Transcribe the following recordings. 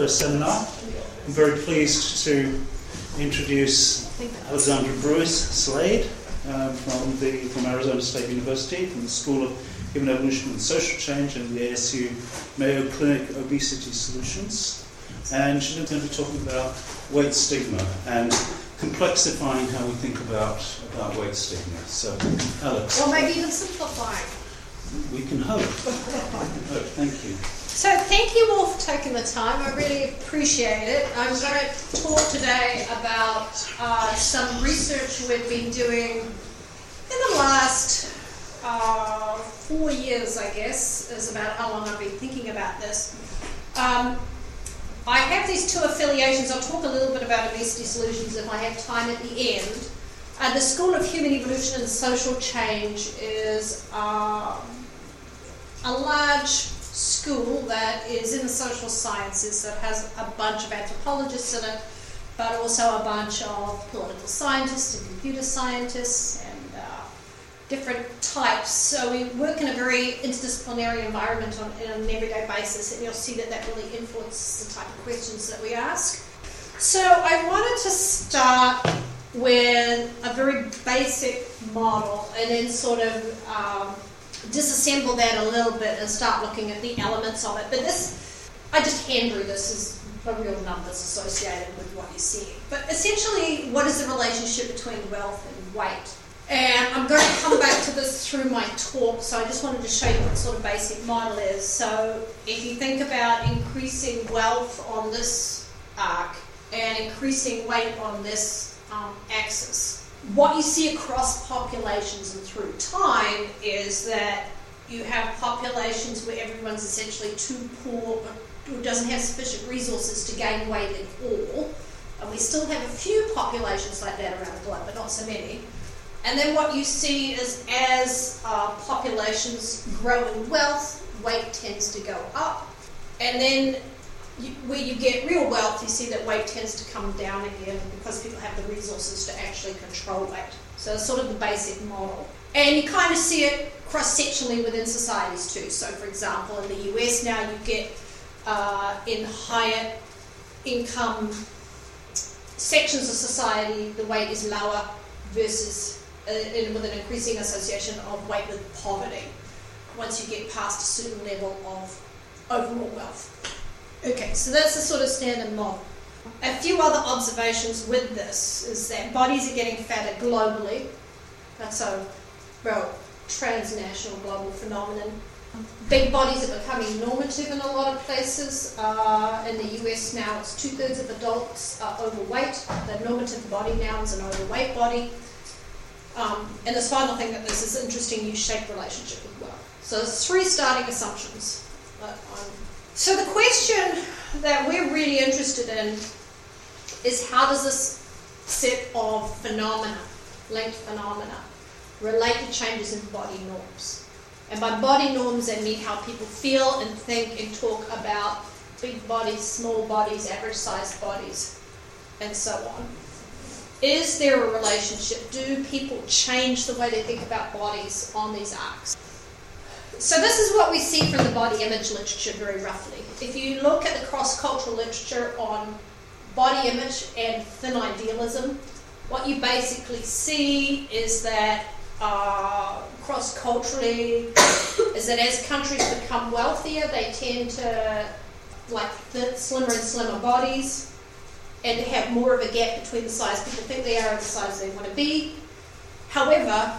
first seminar. I'm very pleased to introduce Alexandra Brewis Slade um, from, the, from Arizona State University, from the School of Human Evolution and Social Change and the ASU Mayo Clinic Obesity Solutions. And she's going to be talking about weight stigma and complexifying how we think about, about weight stigma. So, Alex. Or maybe even simplifying. We can hope. hope. Thank you. So thank you all for taking the time. I really appreciate it. I'm going to talk today about uh, some research we've been doing in the last uh, four years, I guess, is about how long I've been thinking about this. Um, I have these two affiliations. I'll talk a little bit about obesity solutions if I have time at the end. Uh, the School of Human Evolution and Social Change is um, a large school that is in the social sciences that has a bunch of anthropologists in it, but also a bunch of political scientists and computer scientists and uh, different types. So we work in a very interdisciplinary environment on, on an everyday basis, and you'll see that that really influences the type of questions that we ask. So I wanted to start with a very basic model and then sort of um, disassemble that a little bit and start looking at the elements of it. But this, I just hand drew this as the real numbers associated with what you're seeing. But essentially, what is the relationship between wealth and weight? And I'm going to come back to this through my talk, so I just wanted to show you what sort of basic model is. So if you think about increasing wealth on this arc and increasing weight on this um, axis, what you see across populations and through time is that you have populations where everyone's essentially too poor or doesn't have sufficient resources to gain weight at all. And we still have a few populations like that around the globe, but not so many. And then what you see is as uh, populations grow in wealth, weight tends to go up. And then where you get real wealth, you see that weight tends to come down again because people have the resources to actually control weight. So it's sort of the basic model. And you kind of see it cross sectionally within societies too. So, for example, in the US now, you get uh, in higher income sections of society, the weight is lower versus uh, with an increasing association of weight with poverty once you get past a certain level of overall wealth. Okay, so that's the sort of standard model. A few other observations with this is that bodies are getting fatter globally. That's a well transnational global phenomenon. Big bodies are becoming normative in a lot of places. Uh, in the US now, it's two thirds of adults are overweight. The normative body now is an overweight body. Um, and this final thing that this is interesting U-shaped relationship with wealth. So there's three starting assumptions so the question that we're really interested in is how does this set of phenomena, linked phenomena, relate to changes in body norms? And by body norms, I mean how people feel and think and talk about big bodies, small bodies, average sized bodies, and so on. Is there a relationship? Do people change the way they think about bodies on these arcs? So this is what we see from the body image literature very roughly. If you look at the cross-cultural literature on body image and thin idealism, what you basically see is that uh, cross-culturally is that as countries become wealthier, they tend to like slimmer and slimmer bodies and to have more of a gap between the size people think they are and the size they want to be. However,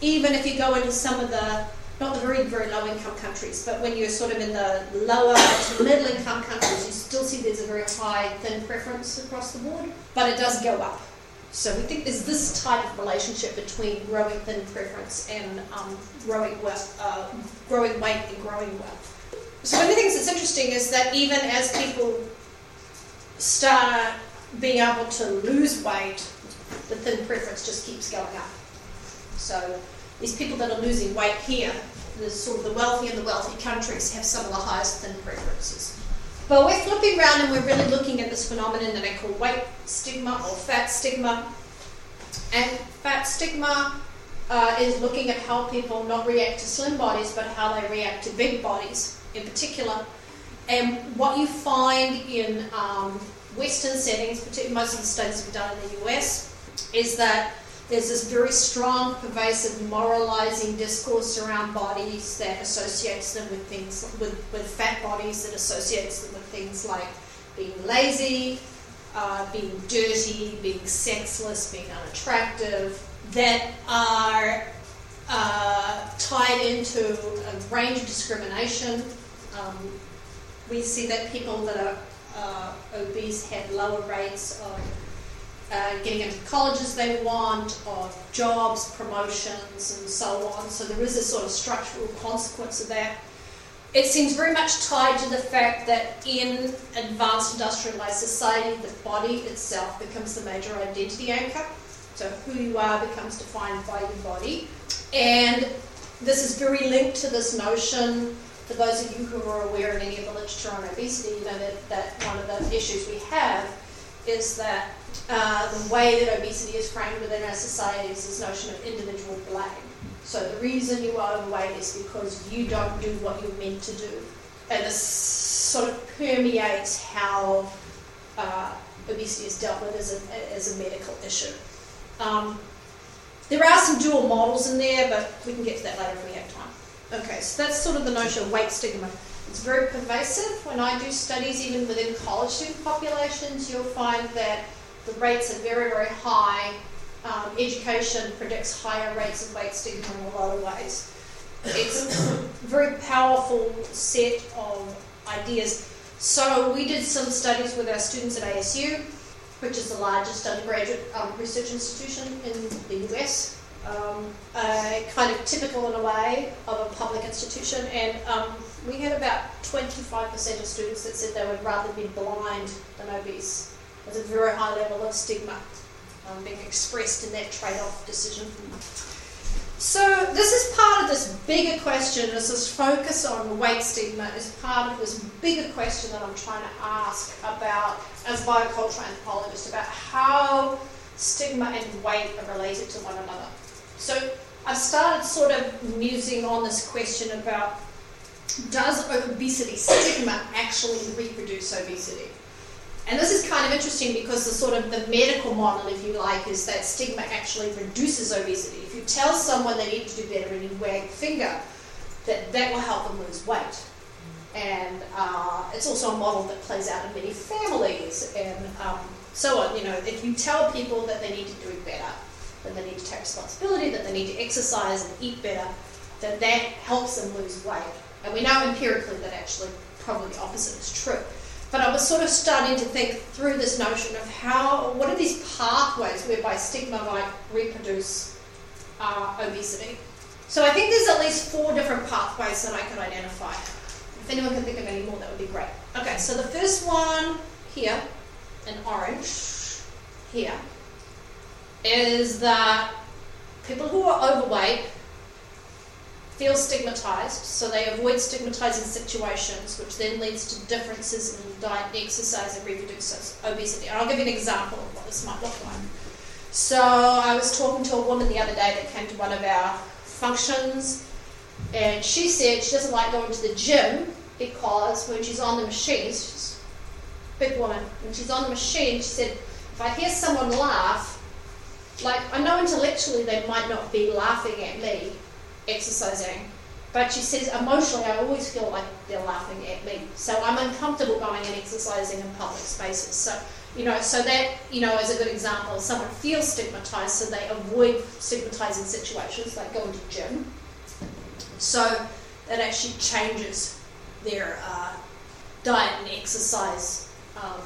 even if you go into some of the not the very, very low income countries, but when you're sort of in the lower to middle income countries, you still see there's a very high thin preference across the board, but it does go up. So we think there's this type of relationship between growing thin preference and um, growing, wealth, uh, growing weight and growing wealth. So one of the things that's interesting is that even as people start being able to lose weight, the thin preference just keeps going up. So these people that are losing weight here, the sort of the wealthy and the wealthy countries have some of the highest thin preferences. But we're flipping around and we're really looking at this phenomenon that I call weight stigma or fat stigma. And fat stigma uh, is looking at how people not react to slim bodies, but how they react to big bodies in particular. and what you find in um, Western settings, particularly most of the studies we've done in the US, is that there's this very strong, pervasive, moralizing discourse around bodies that associates them with things, with, with fat bodies, that associates them with things like being lazy, uh, being dirty, being sexless, being unattractive, that are uh, tied into a range of discrimination. Um, we see that people that are uh, obese have lower rates of uh, getting into colleges they want, of jobs, promotions, and so on. So there is a sort of structural consequence of that. It seems very much tied to the fact that in advanced industrialized society, the body itself becomes the major identity anchor. So who you are becomes defined by your body. And this is very linked to this notion, for those of you who are aware of any of the literature on obesity, you know that, that one of the issues we have is that uh, the way that obesity is framed within our society is this notion of individual blame. So the reason you are overweight is because you don't do what you're meant to do. And this sort of permeates how uh, obesity is dealt with as a, as a medical issue. Um, there are some dual models in there, but we can get to that later if we have time. Okay, so that's sort of the notion of weight stigma. It's very pervasive. When I do studies, even within college student populations, you'll find that the rates are very, very high. Um, education predicts higher rates of weight stigma in a lot of ways. It's a very powerful set of ideas. So we did some studies with our students at ASU which is the largest undergraduate um, research institution in the US. Um, kind of typical in a way of a public institution, and um, we had about 25% of students that said they would rather be blind than obese. There's a very high level of stigma um, being expressed in that trade off decision. So this is part of this bigger question. This is focus on weight stigma is part of this bigger question that I'm trying to ask about as a biocultural anthropologist about how stigma and weight are related to one another. So I've started sort of musing on this question about does obesity stigma actually reproduce obesity? And this is kind of interesting because the sort of the medical model, if you like, is that stigma actually reduces obesity. If you tell someone they need to do better and you wag finger, that that will help them lose weight. And uh, it's also a model that plays out in many families and um, so on. You know, if you tell people that they need to do better, that they need to take responsibility, that they need to exercise and eat better, that that helps them lose weight. And we know empirically that actually probably the opposite is true. But I was sort of starting to think through this notion of how, what are these pathways whereby stigma might reproduce uh, obesity? So I think there's at least four different pathways that I could identify. If anyone can think of any more, that would be great. Okay, so the first one here, in orange, here, is that people who are overweight feel stigmatized, so they avoid stigmatizing situations, which then leads to differences in diet, exercise, and reproduce obesity. And I'll give you an example of what this might look like. So I was talking to a woman the other day that came to one of our functions, and she said she doesn't like going to the gym because when she's on the machine, she's a big woman, when she's on the machine, she said, if I hear someone laugh, like I know intellectually they might not be laughing at me, exercising. But she says, emotionally, I always feel like they're laughing at me. So I'm uncomfortable going and exercising in public spaces. So, you know, so that, you know, is a good example. Someone feels stigmatized, so they avoid stigmatizing situations like going to gym. So that actually changes their uh, diet and exercise um,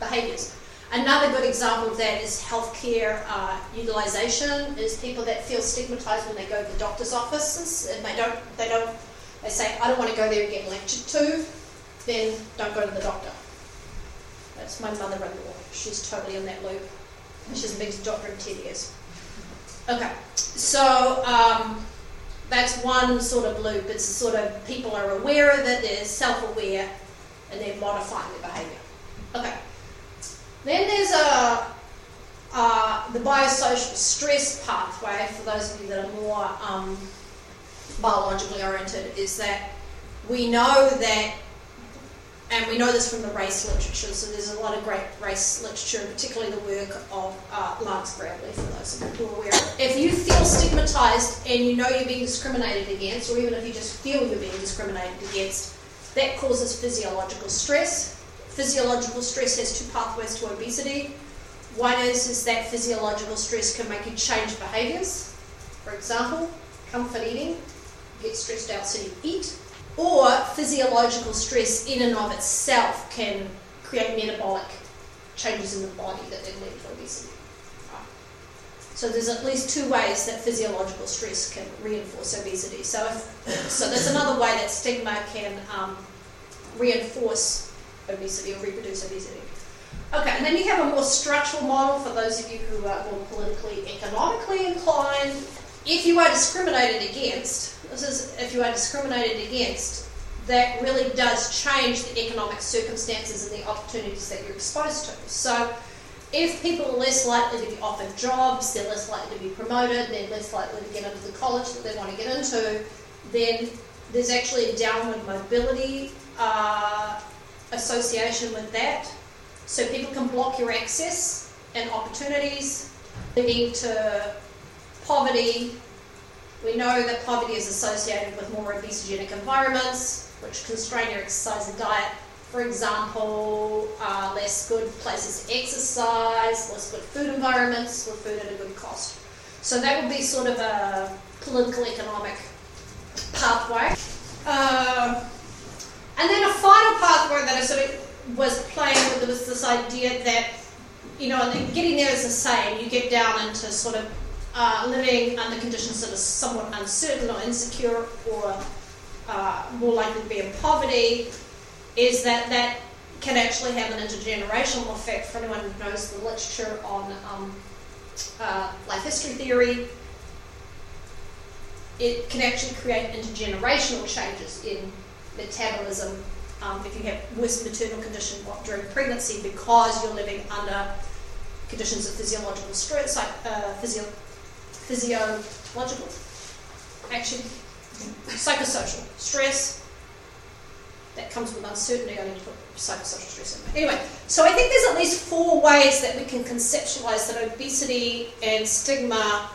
behaviors. Another good example of that is healthcare uh, utilization. Is people that feel stigmatized when they go to the doctor's offices and they don't, they don't, they say, I don't want to go there and get lectured to. Then don't go to the doctor. That's my mother-in-law. She's totally in that loop. She's been a doctor in ten years. Okay, so um, that's one sort of loop. It's sort of people are aware of it, they're self-aware, and they're modifying their behaviour. Okay. Then there's a, uh, the biosocial stress pathway, for those of you that are more um, biologically oriented, is that we know that and we know this from the race literature, so there's a lot of great race literature, particularly the work of uh, Clarence Gravlee, for those of you who are aware. If you feel stigmatized and you know you're being discriminated against, or even if you just feel you're being discriminated against, that causes physiological stress. Physiological stress has two pathways to obesity. One is, is that physiological stress can make you change behaviors. For example, comfort eating, get stressed out so you eat or physiological stress in and of itself can create metabolic changes in the body that then lead to obesity. So there's at least two ways that physiological stress can reinforce obesity. So, if, so there's another way that stigma can um, reinforce obesity or reproduce obesity. Okay, and then you have a more structural model for those of you who are more politically, economically inclined. If you are discriminated against, this is if you are discriminated against, that really does change the economic circumstances and the opportunities that you're exposed to. So, if people are less likely to be offered jobs, they're less likely to be promoted, they're less likely to get into the college that they want to get into, then there's actually a downward mobility uh, association with that. So people can block your access and opportunities, leading to poverty, we know that poverty is associated with more obesogenic environments, which constrain your exercise and diet. For example, uh, less good places to exercise, less good food environments with food at a good cost. So that would be sort of a political economic pathway. Uh, and then a final pathway that I sort of was playing with was this idea that, you know, getting there is the same. You get down into sort of uh, living under conditions that are somewhat uncertain or insecure or uh, more likely to be in poverty, is that that can actually have an intergenerational effect for anyone who knows the literature on um, uh, life history theory. It can actually create intergenerational changes in metabolism um, if you have worse maternal condition during pregnancy because you're living under conditions of physiological stress, uh, physio- physiological action, psychosocial stress. That comes with uncertainty. I need to put psychosocial stress in there. Anyway, so I think there's at least four ways that we can conceptualize that obesity and stigma,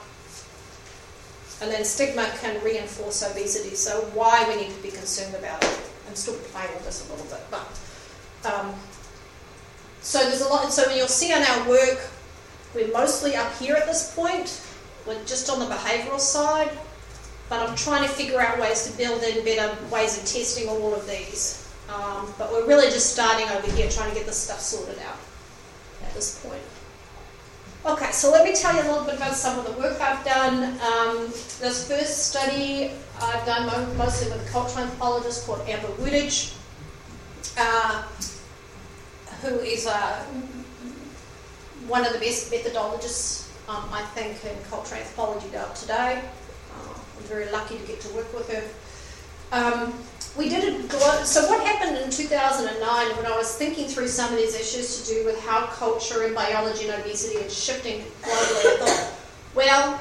and then stigma can reinforce obesity. So why we need to be concerned about it. I'm still playing with this a little bit, but um, so there's a lot. So when you'll see on our work, we're mostly up here at this point we're just on the behavioural side, but I'm trying to figure out ways to build in better ways of testing all of these. Um, but we're really just starting over here trying to get this stuff sorted out at this point. Okay, so let me tell you a little bit about some of the work I've done. Um, this first study I've done mostly with a cultural anthropologist called Amber Wutich, uh, who is uh, one of the best methodologists um, I think, in cultural anthropology today. Uh, I'm very lucky to get to work with her. Um, we did a so what happened in 2009 when I was thinking through some of these issues to do with how culture and biology and obesity is shifting globally, I thought, well,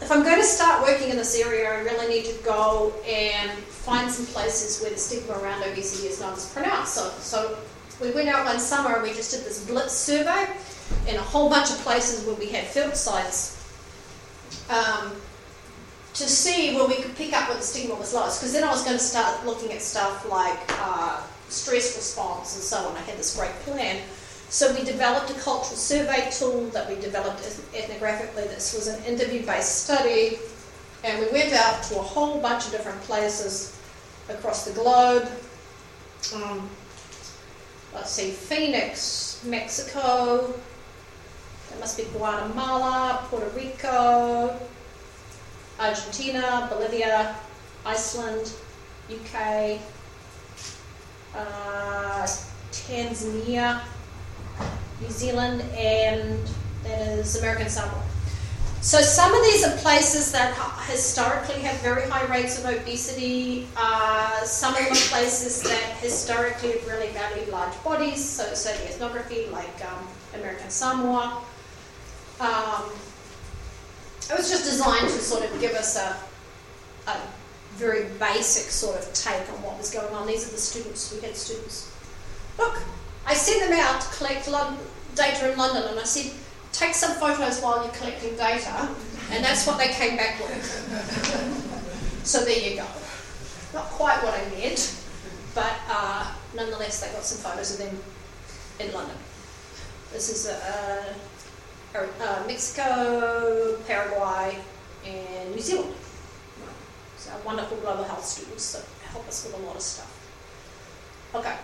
if I'm going to start working in this area, I really need to go and find some places where the stigma around obesity is not as pronounced. So, so we went out one summer and we just did this blitz survey in a whole bunch of places where we had field sites um, to see where we could pick up what the stigma was lowest. Because then I was going to start looking at stuff like uh, stress response and so on. I had this great plan. So we developed a cultural survey tool that we developed ethnographically. This was an interview-based study, and we went out to a whole bunch of different places across the globe. Um, let's see, Phoenix, Mexico, it must be Guatemala, Puerto Rico, Argentina, Bolivia, Iceland, UK, uh, Tanzania, New Zealand, and that is American Samoa. So some of these are places that historically have very high rates of obesity. Uh, some of them are places that historically have really valued large bodies, so, so the ethnography like um, American Samoa. Um, it was just designed to sort of give us a, a very basic sort of take on what was going on. These are the students, we had students look, I sent them out to collect data in London, and I said, take some photos while you're collecting data, and that's what they came back with. so there you go. Not quite what I meant, but uh, nonetheless, they got some photos of them in London. This is uh, uh, Mexico, Paraguay, and New Zealand. So wonderful global health students that help us with a lot of stuff. Okay.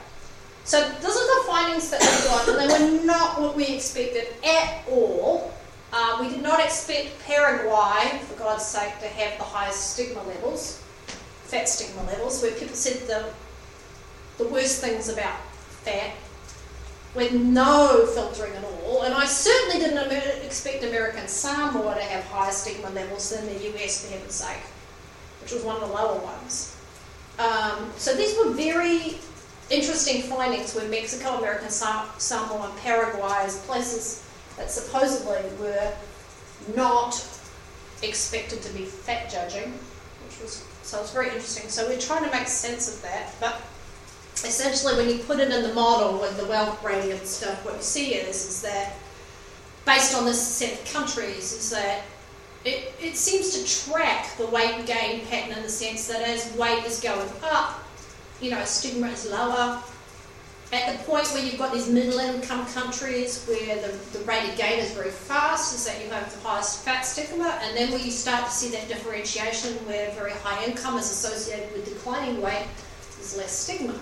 So those are the findings that we got, and they were not what we expected at all. Uh, we did not expect Paraguay, for God's sake, to have the highest stigma levels, fat stigma levels, where people said the, the worst things about fat with no filtering at all. And I certainly didn't expect American Samoa to have higher stigma levels than the US, for heaven's sake, which was one of the lower ones. Um, so these were very interesting findings where Mexico, American Samoa, and Paraguay as places that supposedly were not expected to be fat judging, which was so it's very interesting. So we're trying to make sense of that, but essentially when you put it in the model with the wealth gradient stuff, what you see is is that based on this set of countries, is that it, it seems to track the weight gain pattern in the sense that as weight is going up, you know, stigma is lower. At the point where you've got these middle income countries where the, the rate of gain is very fast, is that you have the highest fat stigma, and then where you start to see that differentiation where very high income is associated with declining weight, there's less stigma.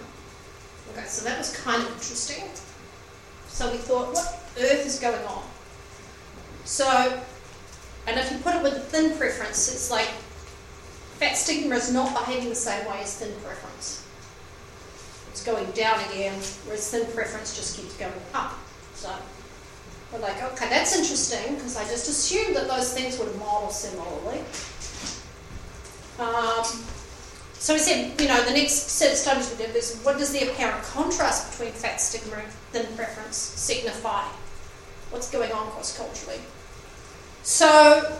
Okay, so that was kind of interesting. So we thought, what earth is going on? So, and if you put it with the thin preference, it's like fat stigma is not behaving the same way as thin preference it's going down again, whereas thin preference just keeps going up. So we're like, okay, that's interesting because I just assumed that those things would model similarly. Um, so we said, you know, the next set of studies we did is what does the apparent contrast between fat stigma and thin preference signify? What's going on cross culturally? So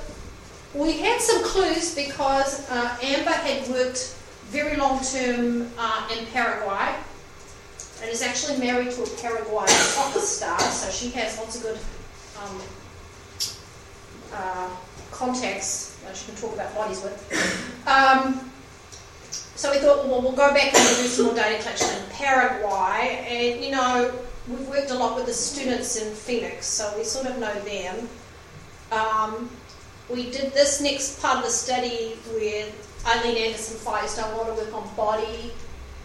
we had some clues because uh, Amber had worked very long term uh, in Paraguay and is actually married to a Paraguayan soccer star, so she has lots of good um, uh, contacts that she can talk about bodies with. Um, so we thought, well, we'll go back and do some more data collection in Paraguay, and you know, we've worked a lot with the students in Phoenix, so we sort of know them. Um, we did this next part of the study with Eileen Anderson a lot of work on body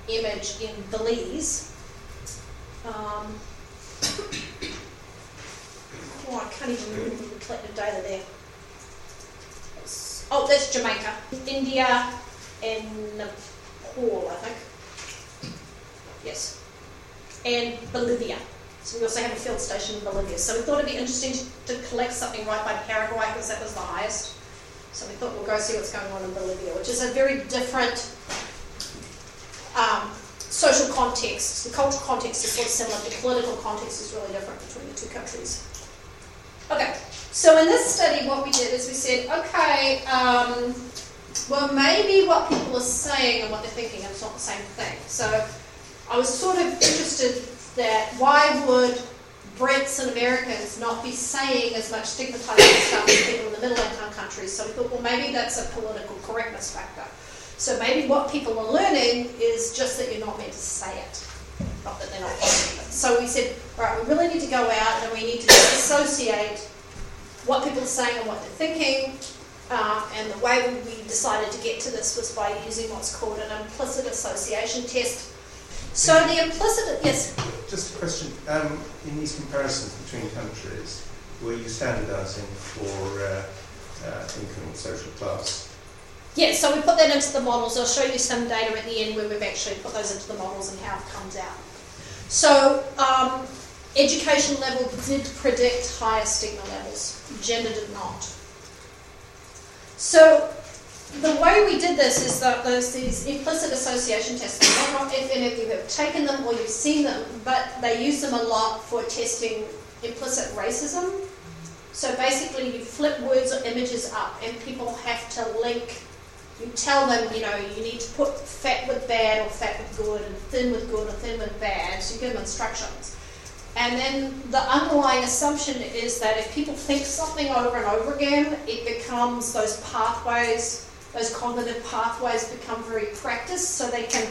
image in Belize. Um, oh, I can't even remember the collected data there. Oh, that's Jamaica, India, and Nepal, I think. Yes. And Bolivia. So we also have a field station in Bolivia. So we thought it'd be interesting to, to collect something right by Paraguay because that was the highest. So we thought we'll go see what's going on in Bolivia, which is a very different um, social context. The cultural context is sort of similar, the political context is really different between the two countries. Okay, so in this study, what we did is we said, okay, um, well, maybe what people are saying and what they're thinking is not the same thing. So I was sort of interested that why would Brits and Americans not be saying as much stigmatizing stuff as people in the middle income countries. So we thought, well, maybe that's a political correctness factor. So maybe what people are learning is just that you're not meant to say it, not that they're not it. So we said, right, we really need to go out and we need to associate what people are saying and what they're thinking. Uh, and the way we decided to get to this was by using what's called an implicit association test so the implicit, yes? Just a question. Um, in these comparisons between countries, were you standardising for uh, uh, income and social class? Yes, so we put that into the models. I'll show you some data at the end where we've actually put those into the models and how it comes out. So um, education level did predict higher stigma levels. Gender did not. So the way we did this is that there's these implicit association tests. I don't know if any of you have taken them or you've seen them, but they use them a lot for testing implicit racism. So basically, you flip words or images up, and people have to link you tell them, you know, you need to put fat with bad or fat with good, and thin with good or thin with bad. So you give them instructions. And then the underlying assumption is that if people think something over and over again, it becomes those pathways, those cognitive pathways become very practiced so they can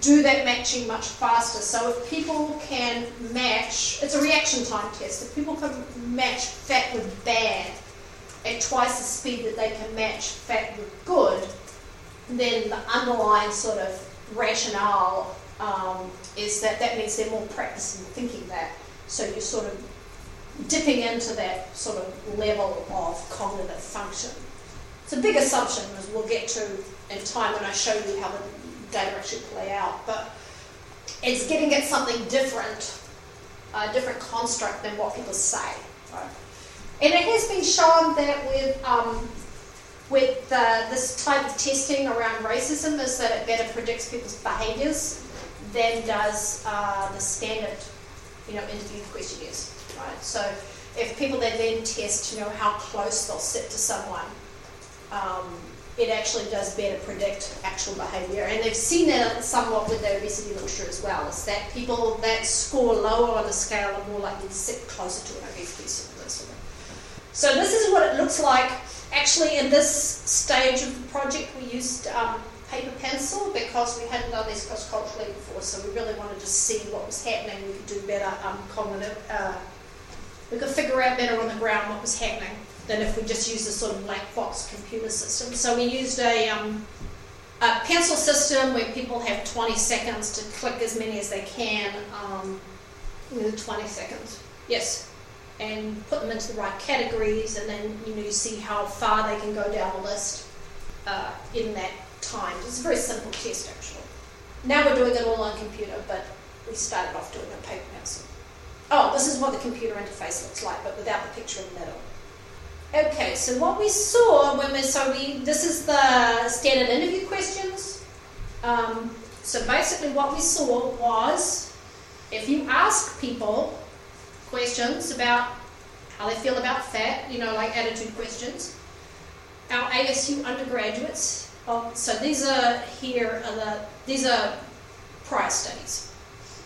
do that matching much faster. So if people can match, it's a reaction time test, if people can match fat with bad at twice the speed that they can match fat with good, then the underlying sort of rationale um, is that that means they're more practiced in thinking that. So you're sort of dipping into that sort of level of cognitive function. It's a big assumption, as we'll get to in time when I show you how the data actually play out. But it's getting at something different, a different construct than what people say. And it has been shown that with um, with uh, this type of testing around racism is that it better predicts people's behaviours than does uh, the standard, you know, interview questionnaires, right? So if people then then test, you know, how close they'll sit to someone, um, it actually does better predict actual behaviour. And they've seen that somewhat with the obesity literature as well, is that people that score lower on the scale are more likely to sit closer to an obese person. So this is what it looks like. Actually, in this stage of the project, we used um, paper pencil because we hadn't done this cross-culturally before, so we really wanted to see what was happening. We could do better um, uh, we could figure out better on the ground what was happening than if we just used a sort of black box computer system. So we used a, um, a pencil system where people have 20 seconds to click as many as they can um, 20 seconds. Yes and put them into the right categories, and then you know you see how far they can go down the list uh, in that time. It's a very simple test actually. Now we're doing it all on computer, but we started off doing it paper pencil. Oh, this is what the computer interface looks like, but without the picture in the middle. Okay, so what we saw when we so we this is the standard interview questions. Um, so basically, what we saw was if you ask people questions about how they feel about fat, you know, like attitude questions. Our ASU undergraduates, oh, so these are here are the these are prior studies.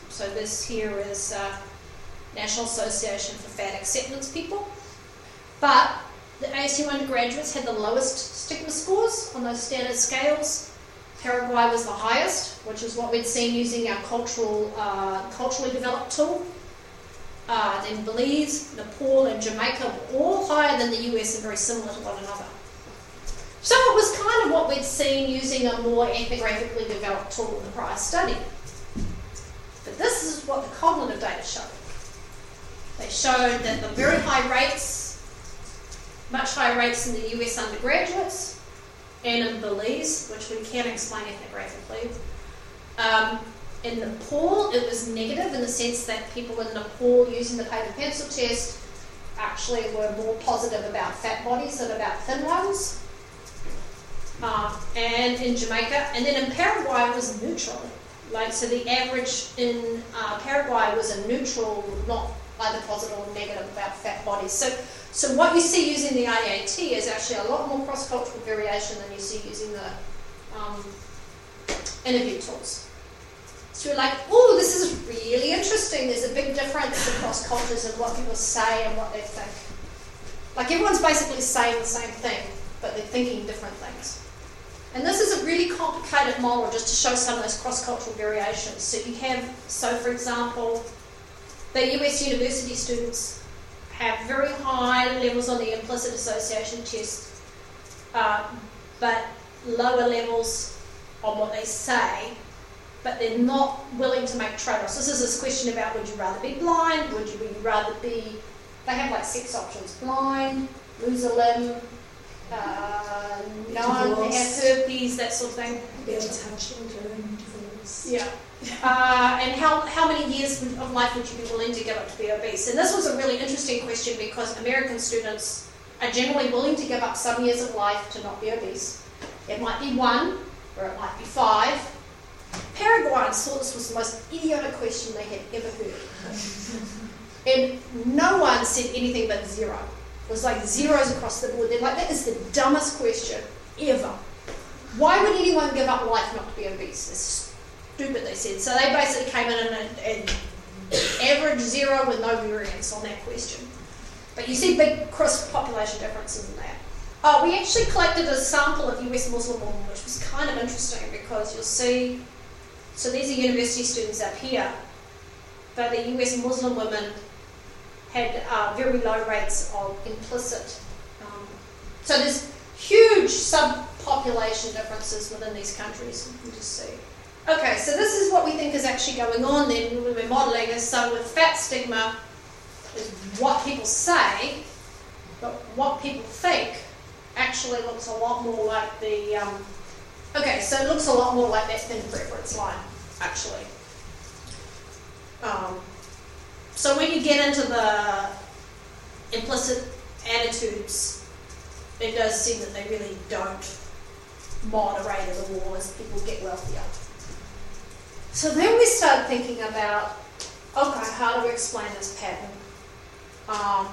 So this here is uh, National Association for Fat Acceptance people, but the ASU undergraduates had the lowest stigma scores on those standard scales. Paraguay was the highest, which is what we'd seen using our cultural, uh, culturally developed tool uh, then Belize, Nepal, and Jamaica were all higher than the US and very similar to one another. So it was kind of what we'd seen using a more ethnographically developed tool in the prior study. But this is what the cognitive data showed. They showed that the very high rates, much higher rates in the US undergraduates, and in Belize, which we can explain ethnographically, um, in Nepal, it was negative in the sense that people in Nepal using the paper pencil test actually were more positive about fat bodies than about thin ones. Uh, and in Jamaica, and then in Paraguay it was neutral. Like so, the average in uh, Paraguay was a neutral, not either positive or negative about fat bodies. So, so what you see using the IAT is actually a lot more cross-cultural variation than you see using the um, interview tools. So you're like, oh, this is really interesting. There's a big difference across cultures in what people say and what they think. Like everyone's basically saying the same thing, but they're thinking different things. And this is a really complicated model just to show some of those cross-cultural variations. So you have, so for example, the US university students have very high levels on the implicit association test, uh, but lower levels on what they say but they're not willing to make trade-offs. This is this question about would you rather be blind, would you rather be, they have like six options, blind, lose a limb, uh, no one has herpes, that sort of thing. Be untouched during divorce. Yeah. Uh, and how, how many years of life would you be willing to give up to be obese? And this was a really interesting question because American students are generally willing to give up some years of life to not be obese. It might be one, or it might be five, Paraguayans thought this was the most idiotic question they had ever heard. and no one said anything but zero. Was like zeros across the board. They're like, that is the dumbest question. ever. Why would anyone give up life not to be obese? It's stupid, they said. So they basically came in and, and average zero with no variance on that question. But you see big cross population differences in that. Oh, we actually collected a sample of US Muslim women, which was kind of interesting because you'll see, so these are university students up here, but the US Muslim women had uh, very low rates of implicit. Um, so there's huge subpopulation differences within these countries. You can just see. Okay, so this is what we think is actually going on then when we're modelling this. So with fat stigma is what people say, but what people think actually looks a lot more like the, um, okay, so it looks a lot more like that thin preference line, actually. Um, so when you get into the implicit attitudes, it does seem that they really don't moderate at all as people get wealthier. So then we start thinking about, okay, how do we explain this pattern? Um,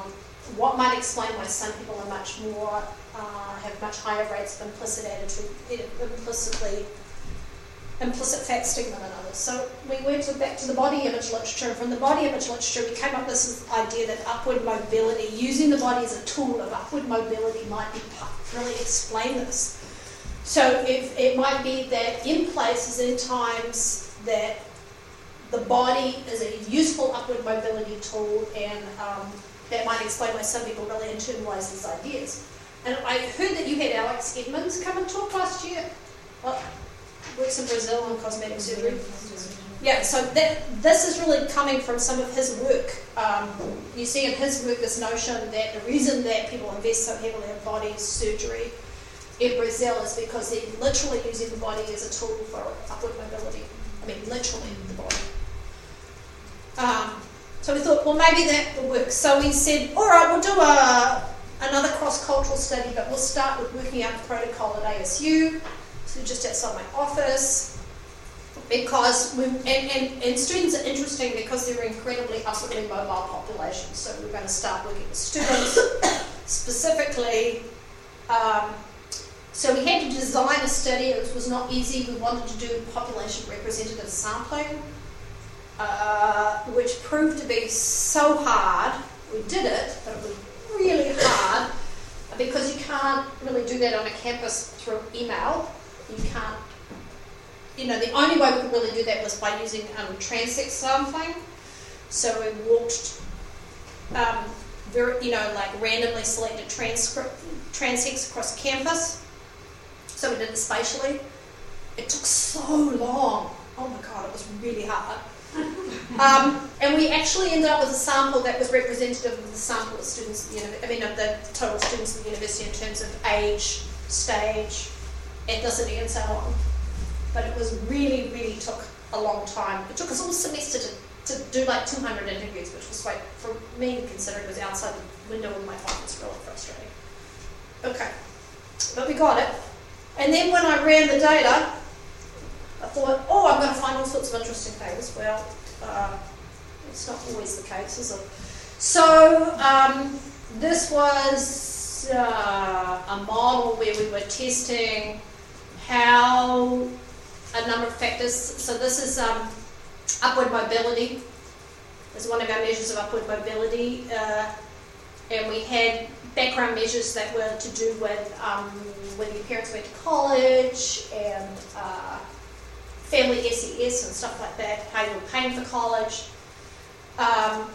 what might explain why some people are much more uh, have much higher rates of implicit attitude, implicitly implicit fat stigma than others. So we went back to the body image literature. From the body image literature, we came up with this idea that upward mobility, using the body as a tool of upward mobility, might be really explain this. So if it might be that in places, in times that the body is a useful upward mobility tool, and um, that might explain why some people really internalize these ideas. And I heard that you had Alex Edmonds come and talk last year. Well, works in Brazil on cosmetic surgery. Yeah, so that this is really coming from some of his work. Um, you see in his work this notion that the reason that people invest so heavily in body surgery in Brazil is because they're literally using the body as a tool for upward mobility. I mean, literally the body. Um, so we thought, well, maybe that will work. So we said, all right, we'll do a another cross-cultural study, but we'll start with working out the protocol at ASU, so just outside my office. Because we, and, and, and students are interesting because they're incredibly upwardly mobile populations. So we're going to start looking at students specifically. Um, so we had to design a study. It was not easy. We wanted to do population representative sampling, uh, which proved to be so hard. We did it, but it was really hard because you can't really do that on a campus through email. You can't, you know, the only way we could really do that was by using um, transect sampling. So we walked, um, very, you know, like randomly selected transcript, transects across campus. So we did it spatially. It took so long. Oh my god, it was really hard. Um, and we actually ended up with a sample that was representative of the sample of students the university, I mean, of the total students at the university in terms of age, stage, ethnicity, and so on. But it was really, really took a long time. It took us all semester to, to do like 200 interviews, which was like, for me, considering it was outside the window of my office, really frustrating. Okay, but we got it. And then when I ran the data, I thought, oh, I'm going to find all sorts of interesting things. Well, uh, it's not always the case, is it? So um, this was uh, a model where we were testing how a number of factors. So this is um, upward mobility. Is one of our measures of upward mobility, uh, and we had background measures that were to do with um, whether your parents went to college and uh, family SES and stuff like that, how you were paying for college. Um,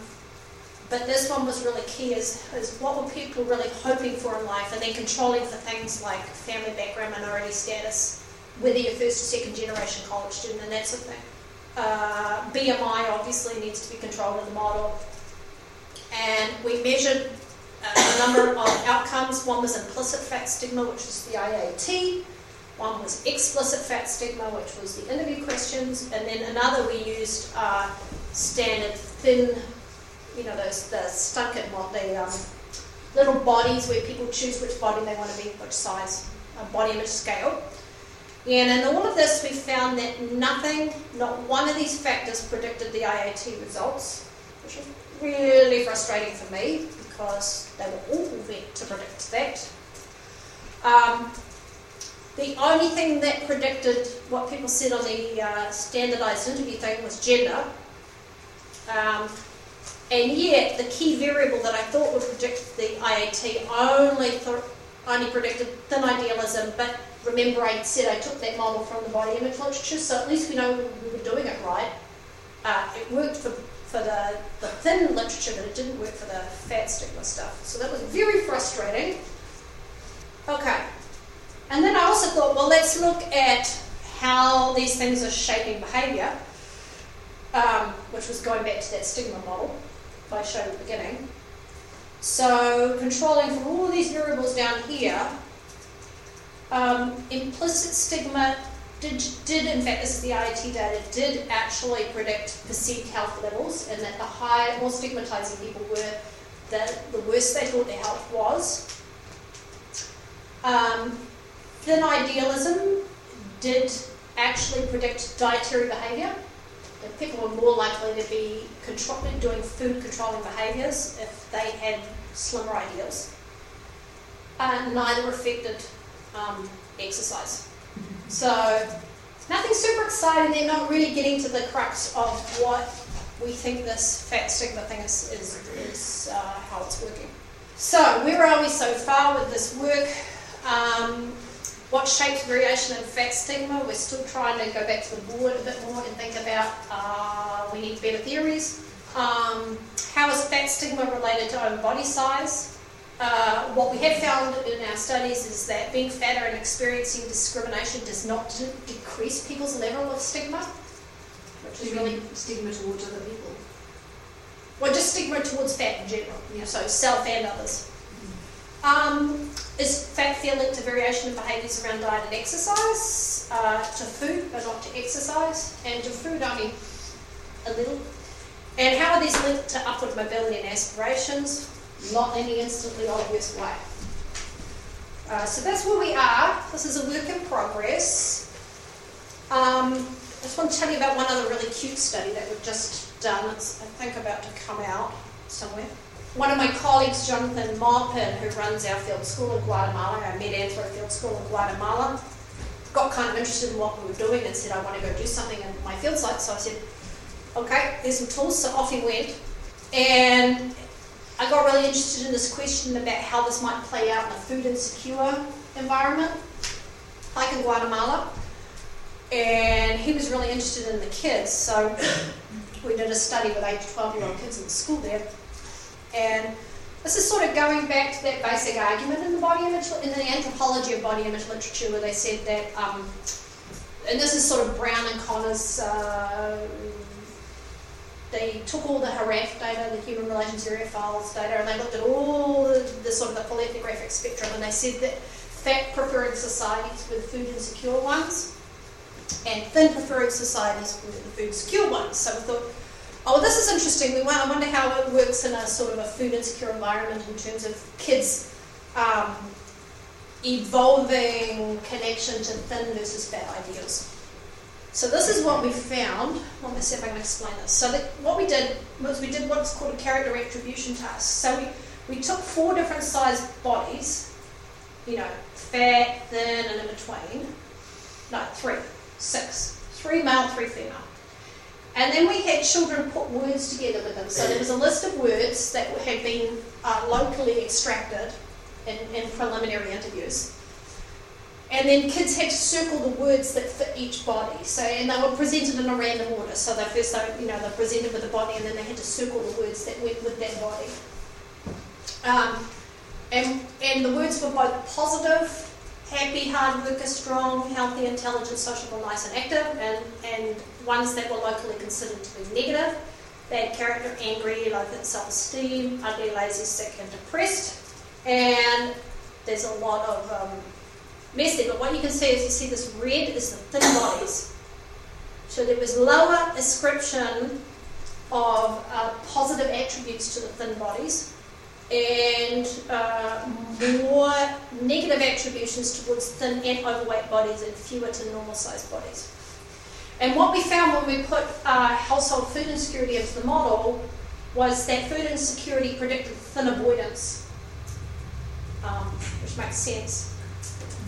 but this one was really key is, is what were people really hoping for in life and then controlling for things like family background, minority status, whether you're first or second generation college student and that sort of thing. Uh, BMI obviously needs to be controlled in the model. And we measured uh, a number of outcomes. One was implicit fat stigma, which was the IAT. One was explicit fat stigma, which was the interview questions, and then another we used uh, standard thin, you know, those the Stunkard the um, little bodies where people choose which body they want to be, which size, a body image scale. And in all of this, we found that nothing, not one of these factors predicted the IAT results, which was really frustrating for me because they were all meant to predict that. Um, The only thing that predicted what people said on the uh, standardized interview thing was gender. Um, and yet, the key variable that I thought would predict the IAT only th- only predicted thin idealism. But remember, I said I took that model from the body image literature, so at least we know we were doing it right. Uh, it worked for, for the, the thin literature, but it didn't work for the fat stigma stuff. So that was very frustrating. Okay. And then I also thought, well, let's look at how these things are shaping behaviour, um, which was going back to that stigma model I showed at the beginning. So controlling for all these variables down here, um, implicit stigma did, did, in fact, this is the IAT data, did actually predict perceived health levels, and that the higher, more stigmatizing people were, the, the worse they thought their health was. Um, thin idealism did actually predict dietary behaviour. People were more likely to be control- doing food controlling behaviours if they had slimmer ideals. Uh, neither affected um, exercise. So nothing super exciting. They're not really getting to the crux of what we think this fat stigma thing is, is, is uh, how it's working. So where are we so far with this work? Um, what shapes variation in fat stigma? We're still trying to go back to the board a bit more and think about uh, we need better theories. Um, how is fat stigma related to own body size? Uh, what we have found in our studies is that being fatter and experiencing discrimination does not decrease people's level of stigma, which is really stigma towards other people. Well, just stigma towards fat in general, yeah. so self and others. Um, is fat fear linked to variation in behaviours around diet and exercise? Uh, to food, but not to exercise, and to food only a little. And how are these linked to upward mobility and aspirations? not in any instantly obvious way. Uh, so that's where we are. This is a work in progress. Um, I just want to tell you about one other really cute study that we've just done. It's, I think, about to come out somewhere. One of my colleagues, Jonathan Maupin, who runs our field school in Guatemala, our MedAnthro field school in Guatemala, got kind of interested in what we were doing and said, I want to go do something in my field site. So I said, okay, there's some tools. So off he went. And I got really interested in this question about how this might play out in a food insecure environment, like in Guatemala. And he was really interested in the kids, so we did a study with 8 to 12 year old kids in the school there. And this is sort of going back to that basic argument in the body image, in the anthropology of body image literature, where they said that, um, and this is sort of Brown and Konner's uh, they took all the HRAF data, the Human Relations Area Files data, and they looked at all the, the sort of the full ethnographic spectrum, and they said that fat preferring societies were the food insecure ones, and thin preferring societies were the food secure ones. So we thought, oh, this is interesting. We want, I wonder how it works in a sort of a food insecure environment in terms of kids um, evolving connection to thin versus fat ideals. So this is what we found. Let me see if I can explain this. So what we did was we did what's called a character attribution task. So we, we took four different sized bodies, you know, fat, thin, and in between. No, three, six. Three male, three female. And then we had children put words together with them. So there was a list of words that had been uh, locally extracted in, in preliminary interviews. And then kids had to circle the words that fit each body. So, and they were presented in a random order. So they first, you know, they presented with the body, and then they had to circle the words that went with that body. Um, and, and the words were both positive, happy, hard worker, strong, healthy, intelligent, sociable, nice, and active, and, and ones that were locally considered to be negative. Bad character, angry, low self-esteem, ugly, lazy, sick, and depressed. And there's a lot of um, messy, but what you can see is you see this red is the thin bodies. So there was lower ascription of uh, positive attributes to the thin bodies and uh, more negative attributions towards thin and overweight bodies and fewer to normal sized bodies. And what we found when we put uh, household food insecurity into the model was that food insecurity predicted thin avoidance, um, which makes sense.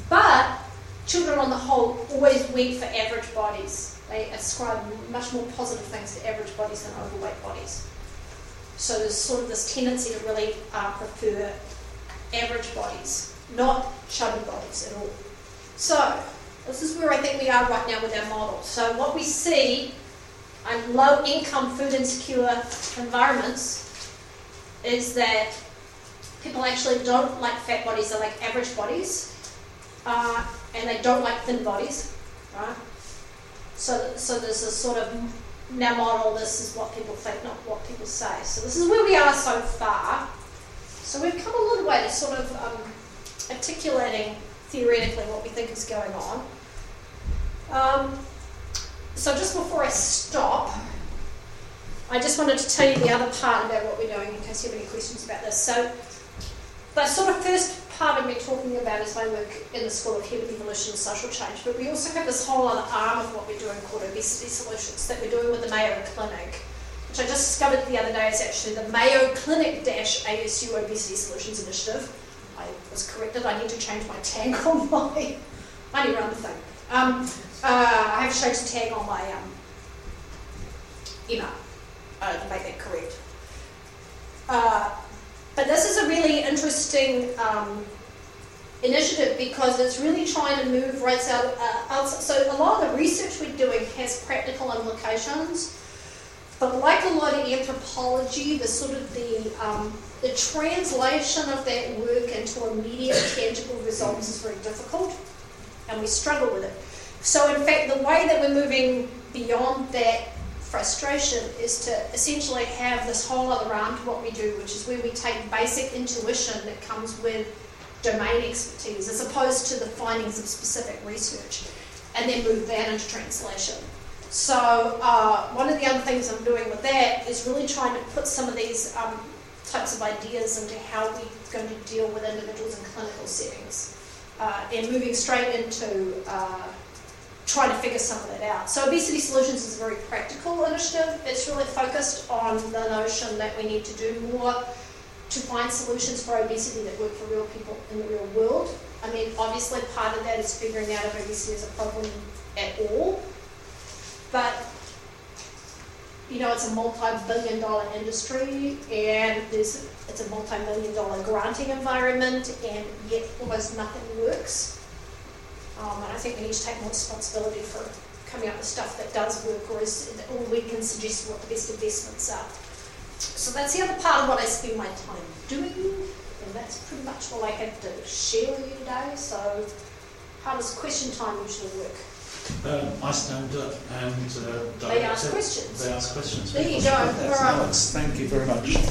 But children on the whole always went for average bodies. They ascribe much more positive things to average bodies than overweight bodies. So there's sort of this tendency to really uh, prefer average bodies, not chubby bodies at all. So this is where I think we are right now with our model. So what we see in low income food insecure environments is that people actually don't like fat bodies, they like average bodies, uh, and they don't like thin bodies, right? So, so there's a sort of now model, this is what people think, not what people say. So this is where we are so far. So we've come a little way to sort of um, articulating theoretically what we think is going on. Um, so just before I stop, I just wanted to tell you the other part about what we're doing in case you have any questions about this. So the sort of first part of me talking about is my work in the School of Human Evolution and Social Change, but we also have this whole other arm of what we're doing called obesity solutions that we're doing with the Mayo Clinic, which I just discovered the other day is actually the Mayo Clinic ASU Obesity Solutions Initiative. I was corrected, I need to change my tag on my, I the thing. Um, uh, I have to change the tag on my um, email uh, to make that correct. Uh, but this is a really interesting um, initiative because it's really trying to move right out, uh, outside. So a lot of the research we're doing has practical implications. But like a lot of anthropology, the sort of the um, the translation of that work into immediate tangible results is very difficult, and we struggle with it. So in fact, the way that we're moving beyond that frustration is to essentially have this whole other arm to what we do, which is where we take basic intuition that comes with domain expertise as opposed to the findings of specific research and then move that into translation. So uh, one of the other things I'm doing with that is really trying to put some of these um, types of ideas into how we're going to deal with individuals in clinical settings uh, and moving straight into uh, trying to figure some of that out. So Obesity Solutions is a very practical initiative. It's really focused on the notion that we need to do more to find solutions for obesity that work for real people in the real world. I mean, obviously part of that is figuring out if obesity is a problem at all. But you know, it's a multi-billion dollar industry and there's it's a multi-million dollar granting environment and yet almost nothing works. Um, and I think we need to take more responsibility for coming up with stuff that does work, or is or we can suggest what the best investments are. So that's the other part of what I spend my time doing, and that's pretty much all I have to share with you today. So, how does question time usually work? Um, I stand up and uh, They ask questions. They ask questions. There you go. All right. Alex. Thank you very much.